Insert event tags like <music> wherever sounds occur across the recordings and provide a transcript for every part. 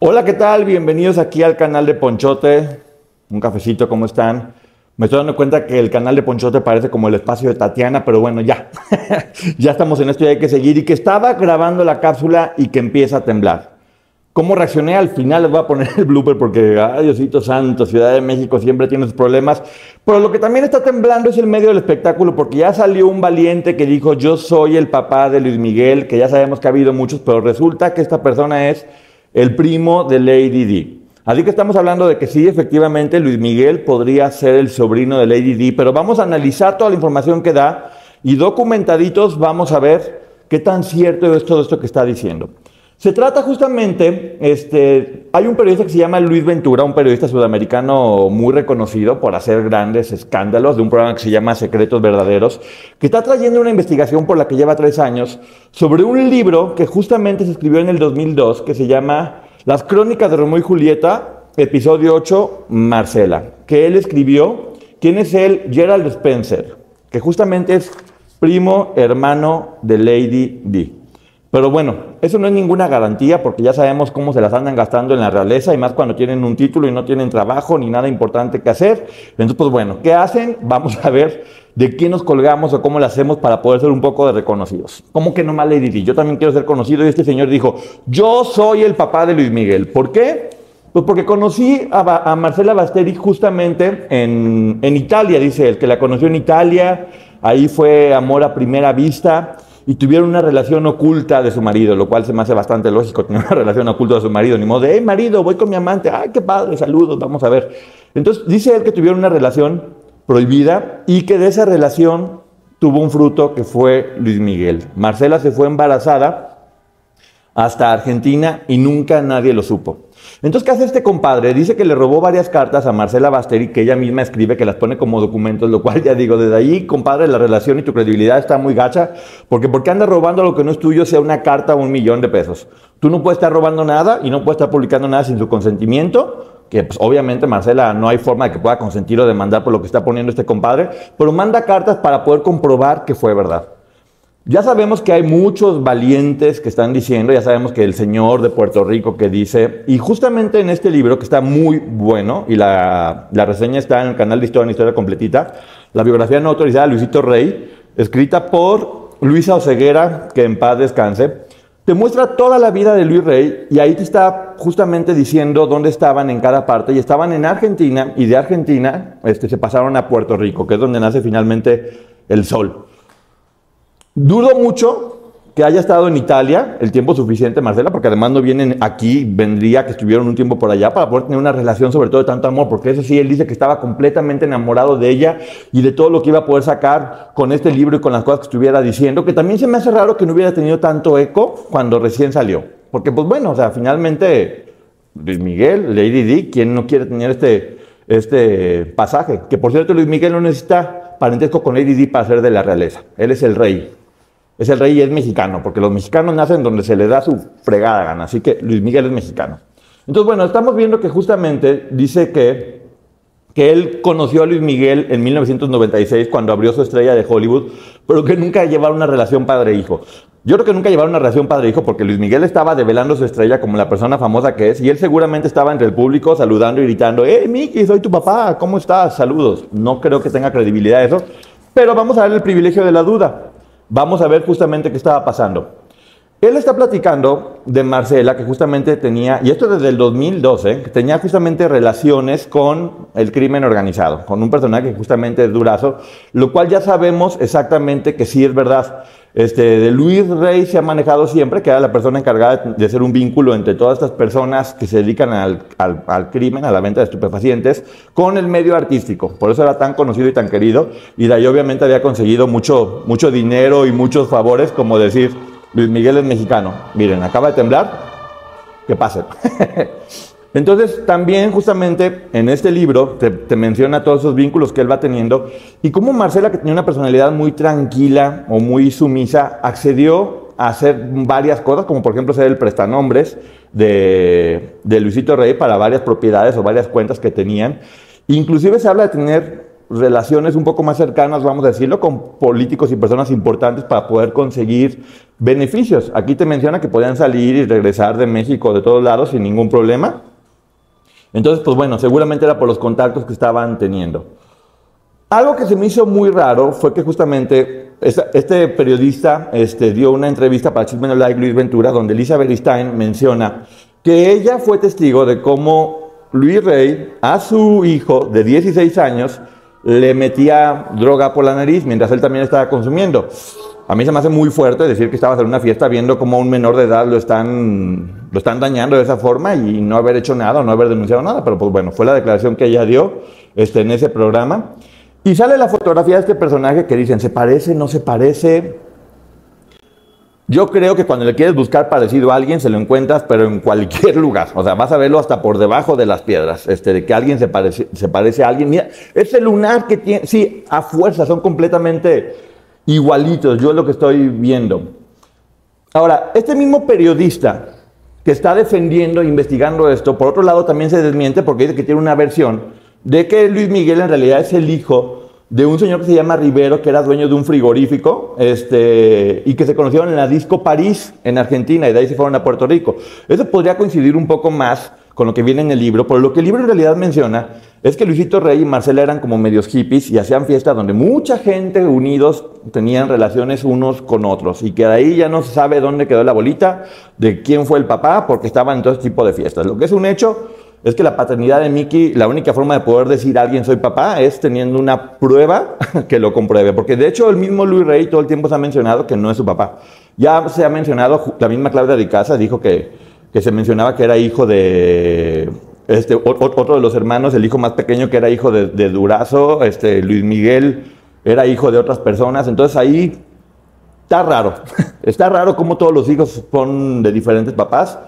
Hola, ¿qué tal? Bienvenidos aquí al canal de Ponchote. Un cafecito, ¿cómo están? Me estoy dando cuenta que el canal de Ponchote parece como el espacio de Tatiana, pero bueno, ya. <laughs> ya estamos en esto y hay que seguir. Y que estaba grabando la cápsula y que empieza a temblar. ¿Cómo reaccioné? Al final les voy a poner el blooper porque, ay Diosito Santo, Ciudad de México siempre tiene sus problemas. Pero lo que también está temblando es el medio del espectáculo porque ya salió un valiente que dijo, yo soy el papá de Luis Miguel, que ya sabemos que ha habido muchos, pero resulta que esta persona es el primo de Lady D. Así que estamos hablando de que sí, efectivamente, Luis Miguel podría ser el sobrino de Lady D, pero vamos a analizar toda la información que da y documentaditos vamos a ver qué tan cierto es todo esto que está diciendo. Se trata justamente, este, hay un periodista que se llama Luis Ventura, un periodista sudamericano muy reconocido por hacer grandes escándalos de un programa que se llama Secretos Verdaderos, que está trayendo una investigación por la que lleva tres años sobre un libro que justamente se escribió en el 2002 que se llama Las Crónicas de Romeo y Julieta, episodio 8, Marcela, que él escribió. ¿Quién es él? Gerald Spencer, que justamente es primo hermano de Lady D. Pero bueno, eso no es ninguna garantía porque ya sabemos cómo se las andan gastando en la realeza y más cuando tienen un título y no tienen trabajo ni nada importante que hacer. Entonces, pues bueno, ¿qué hacen? Vamos a ver de quién nos colgamos o cómo lo hacemos para poder ser un poco de reconocidos. ¿Cómo que no mal le dirí? Yo también quiero ser conocido y este señor dijo, yo soy el papá de Luis Miguel. ¿Por qué? Pues porque conocí a, Marcela Basteri justamente en, en Italia, dice él, que la conoció en Italia, ahí fue amor a primera vista y tuvieron una relación oculta de su marido, lo cual se me hace bastante lógico tener una relación oculta de su marido, ni modo de, hey marido, voy con mi amante, ay, qué padre, saludos, vamos a ver. Entonces dice él que tuvieron una relación prohibida y que de esa relación tuvo un fruto que fue Luis Miguel. Marcela se fue embarazada hasta Argentina y nunca nadie lo supo. Entonces, ¿qué hace este compadre? Dice que le robó varias cartas a Marcela Basteri, que ella misma escribe, que las pone como documentos, lo cual <laughs> ya digo, desde ahí, compadre, la relación y tu credibilidad está muy gacha, porque ¿por qué andas robando lo que no es tuyo, sea una carta o un millón de pesos? Tú no puedes estar robando nada y no puedes estar publicando nada sin su consentimiento, que pues, obviamente Marcela no hay forma de que pueda consentir o demandar por lo que está poniendo este compadre, pero manda cartas para poder comprobar que fue verdad. Ya sabemos que hay muchos valientes que están diciendo, ya sabemos que el señor de Puerto Rico que dice, y justamente en este libro que está muy bueno, y la, reseña está en el canal de Historia en Historia Completita, la biografía no autorizada de Luisito Rey, escrita por Luisa Oceguera, que en paz descanse, te muestra toda la vida de Luis Rey y ahí te está justamente diciendo dónde estaban en cada parte y estaban en Argentina y de Argentina este, se pasaron a Puerto Rico, que es donde nace finalmente el sol. Dudo mucho que haya estado en Italia el tiempo suficiente, Marcela, porque además no vienen aquí, vendría que estuvieron un tiempo por allá para poder tener una relación sobre todo de tanto amor, porque eso sí, él dice que estaba completamente enamorado de ella y de todo lo que iba a poder sacar con este libro y con las cosas que estuviera diciendo, que también se me hace raro que no hubiera tenido tanto eco cuando recién salió, porque pues bueno, o sea, finalmente Luis Miguel, Lady Di, ¿quién no quiere tener este, este pasaje? Que por cierto, Luis Miguel no necesita parentesco con Lady Di para ser de la realeza, él es el rey, es el rey y es mexicano, porque los mexicanos nacen donde se le da su fregada gana, así que Luis Miguel es mexicano. Entonces, bueno, estamos viendo que justamente dice que, que él conoció a Luis Miguel en 1996 cuando abrió su estrella de Hollywood, pero que nunca llevaron una relación padre-hijo. Yo creo que nunca llevaron una relación padre-hijo porque Luis Miguel estaba develando su estrella como la persona famosa que es y él seguramente estaba entre el público saludando y gritando, ¡Eh, Mickey, soy tu papá! ¿Cómo estás? Saludos. No creo que tenga credibilidad eso, pero vamos a darle el privilegio de la duda. Vamos a ver justamente qué estaba pasando. Él está platicando de Marcela, que justamente tenía, y esto desde el 2012, que tenía justamente relaciones con el crimen organizado, con un personaje que justamente es Durazo, lo cual ya sabemos exactamente que sí es verdad. Este, de Luis Rey se ha manejado siempre, que era la persona encargada de ser un vínculo entre todas estas personas que se dedican al, al, crimen, a la venta de estupefacientes, con el medio artístico. Por eso era tan conocido y tan querido, y de ahí obviamente había conseguido mucho, mucho dinero y muchos favores, como decir, Luis Miguel es mexicano. Miren, acaba de temblar, que pase. <laughs> Entonces, también justamente en este libro te, menciona todos esos vínculos que él va teniendo y cómo Marcela, que tenía una personalidad muy tranquila o muy sumisa, accedió a hacer varias cosas, como por ejemplo ser el prestanombres de, de Luisito Rey para varias propiedades o varias cuentas que tenían. Inclusive se habla de tener relaciones un poco más cercanas, vamos a decirlo, con políticos y personas importantes para poder conseguir beneficios. Aquí te menciona que podían salir y regresar de México de todos lados sin ningún problema. Entonces, pues bueno, seguramente era por los contactos que estaban teniendo. Algo que se me hizo muy raro fue que justamente este periodista este, dio una entrevista para Chisme Like Luis Ventura, donde Elizabeth Stein menciona que ella fue testigo de cómo Luis Rey a su hijo de 16 años le metía droga por la nariz mientras él también estaba consumiendo. A mí se me hace muy fuerte decir que estabas en una fiesta viendo cómo un menor de edad lo están, lo están dañando de esa forma y no haber hecho nada no haber denunciado nada. Pero pues bueno, fue la declaración que ella dio este, en ese programa. Y sale la fotografía de este personaje que dicen, ¿se parece? ¿No se parece? Yo creo que cuando le quieres buscar parecido a alguien, se lo encuentras, pero en cualquier <laughs> lugar. O sea, vas a verlo hasta por debajo de las piedras, este, de que alguien se parece, se parece a alguien. Mira, ese lunar que tiene, sí, a fuerza, son completamente igualitos. Yo es lo que estoy viendo. Ahora, este mismo periodista que está defendiendo, investigando esto, por otro lado también se desmiente porque dice que tiene una versión de que Luis Miguel en realidad es el hijo de un señor que se llama Rivero, que era dueño de un frigorífico, este, y que se conocieron en la Disco París, en Argentina, y de ahí se fueron a Puerto Rico. Eso podría coincidir un poco más con lo que viene en el libro, pero lo que el libro en realidad menciona es que Luisito Rey y Marcela eran como medios hippies y hacían fiestas donde mucha gente unidos tenían relaciones unos con otros, y que de ahí ya no se sabe dónde quedó la bolita de quién fue el papá, porque estaban en todo tipo de fiestas. Lo que es un hecho es que la paternidad de Mickey, la única forma de poder decir a alguien soy papá es teniendo una prueba <laughs> que lo compruebe. Porque de hecho el mismo Luis Rey todo el tiempo se ha mencionado que no es su papá. Ya se ha mencionado, la misma Claudia de Casa dijo que, que se mencionaba que era hijo de este, otro de los hermanos, el hijo más pequeño que era hijo de, Durazo, este, Luis Miguel era hijo de otras personas. Entonces ahí está raro. <laughs> Está raro cómo todos los hijos son de diferentes papás.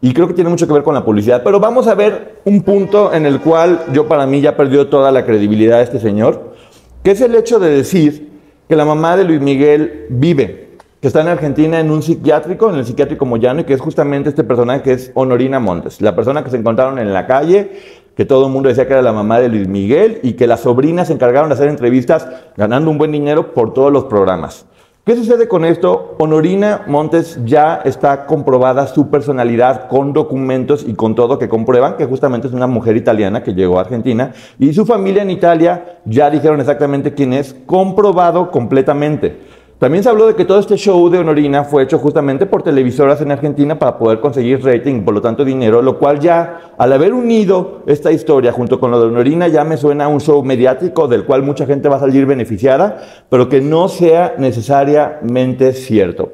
Y creo que tiene mucho que ver con la publicidad. Pero vamos a ver un punto en el cual yo para mí ya perdió toda la credibilidad de este señor, que es el hecho de decir que la mamá de Luis Miguel vive, que está en Argentina en un psiquiátrico, en el psiquiátrico Moyano, y que es justamente este personaje que es Honorina Montes, la persona que se encontraron en la calle, que todo el mundo decía que era la mamá de Luis Miguel, y que las sobrinas se encargaron de hacer entrevistas ganando un buen dinero por todos los programas. ¿Qué sucede con esto? Honorina Montes ya está comprobada su personalidad con documentos y con todo que comprueban que justamente es una mujer italiana que llegó a Argentina y su familia en Italia ya dijeron exactamente quién es, comprobado completamente. También se habló de que todo este show de Honorina fue hecho justamente por televisoras en Argentina para poder conseguir rating, por lo tanto dinero, lo cual ya, al haber unido esta historia junto con lo de Honorina, ya me suena a un show mediático del cual mucha gente va a salir beneficiada, pero que no sea necesariamente cierto.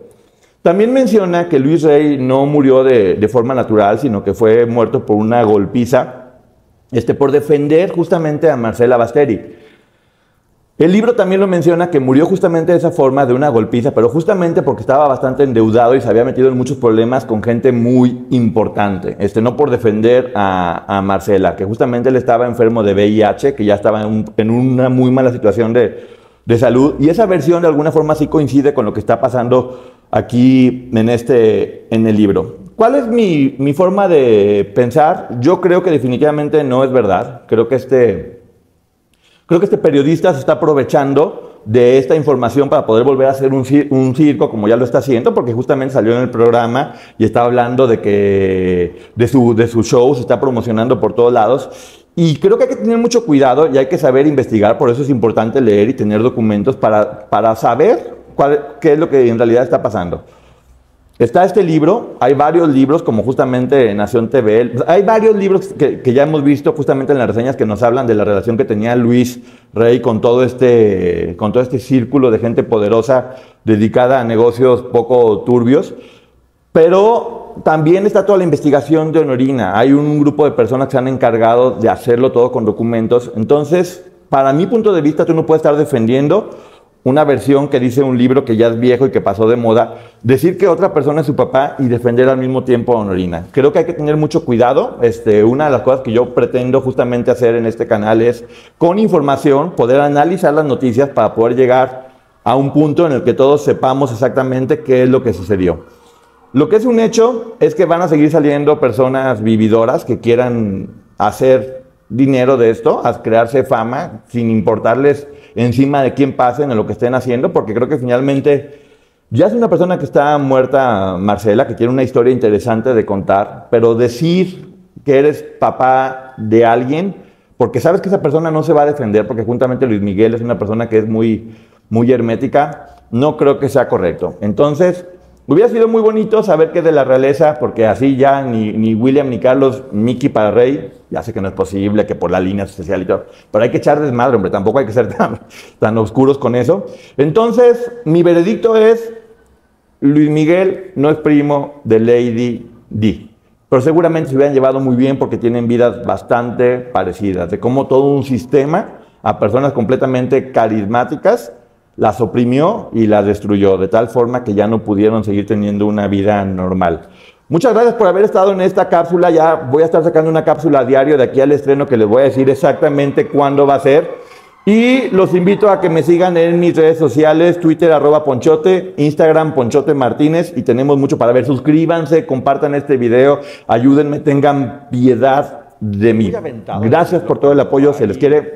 También menciona que Luis Rey no murió de, de forma natural, sino que fue muerto por una golpiza, este, por defender justamente a Marcela Basteri. El libro también lo menciona que murió justamente de esa forma, de una golpiza, pero justamente porque estaba bastante endeudado y se había metido en muchos problemas con gente muy importante. Este, no por defender a, Marcela, que justamente él estaba enfermo de VIH, que ya estaba en, una muy mala situación de, salud. Y esa versión de alguna forma sí coincide con lo que está pasando aquí en, este, en el libro. ¿Cuál es mi, mi forma de pensar? Yo creo que definitivamente no es verdad. Creo que este Creo que este periodista se está aprovechando de esta información para poder volver a hacer un, circo como ya lo está haciendo, porque justamente salió en el programa y está hablando de que de su, de su show se está promocionando por todos lados. Y creo que hay que tener mucho cuidado y hay que saber investigar, por eso es importante leer y tener documentos para, para saber cuál, qué es lo que en realidad está pasando. Está este libro, hay varios libros, como justamente Nación TV, hay varios libros que, ya hemos visto justamente en las reseñas que nos hablan de la relación que tenía Luis Rey con todo este, con todo este círculo de gente poderosa dedicada a negocios poco turbios. Pero también está toda la investigación de Honorina. Hay un grupo de personas que se han encargado de hacerlo todo con documentos. Entonces, para mi punto de vista, tú no puedes estar defendiendo una versión que dice un libro que ya es viejo y que pasó de moda, decir que otra persona es su papá y defender al mismo tiempo a Honorina. Creo que hay que tener mucho cuidado. Este, una de las cosas que yo pretendo justamente hacer en este canal es, con información, poder analizar las noticias para poder llegar a un punto en el que todos sepamos exactamente qué es lo que sucedió. Lo que es un hecho es que van a seguir saliendo personas vividoras que quieran hacer dinero de esto, a crearse fama, sin importarles encima de quién pasen en lo que estén haciendo, porque creo que finalmente ya es una persona que está muerta, Marcela, que tiene una historia interesante de contar, pero decir que eres papá de alguien, porque sabes que esa persona no se va a defender, porque juntamente Luis Miguel es una persona que es muy, muy hermética, no creo que sea correcto. Entonces, hubiera sido muy bonito saber que de la realeza, porque así ya ni, ni William ni Carlos, Mickey para rey, ya sé que no es posible, que por la línea social y todo, pero hay que echar desmadre, hombre, tampoco hay que ser <laughs> tan, tan oscuros con eso. Entonces, mi veredicto es, Luis Miguel no es primo de Lady D. Pero seguramente se hubieran llevado muy bien porque tienen vidas bastante parecidas, de cómo todo un sistema a personas completamente carismáticas las oprimió y las destruyó, de tal forma que ya no pudieron seguir teniendo una vida normal. Muchas gracias por haber estado en esta cápsula. Ya voy a estar sacando una cápsula a diario de aquí al estreno que les voy a decir exactamente cuándo va a ser. Y los invito a que me sigan en mis redes sociales, Twitter arroba Ponchote, Instagram Ponchote Martínez y tenemos mucho para ver. Suscríbanse, compartan este video, ayúdenme, tengan piedad de mí. Gracias por todo el apoyo, se les quiere.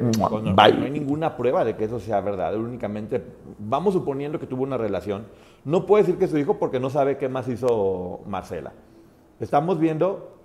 Bye. No hay ninguna prueba de que eso sea verdad, únicamente vamos suponiendo que tuvo una relación. No puede decir que su hijo porque no sabe qué más hizo Marcela. Estamos viendo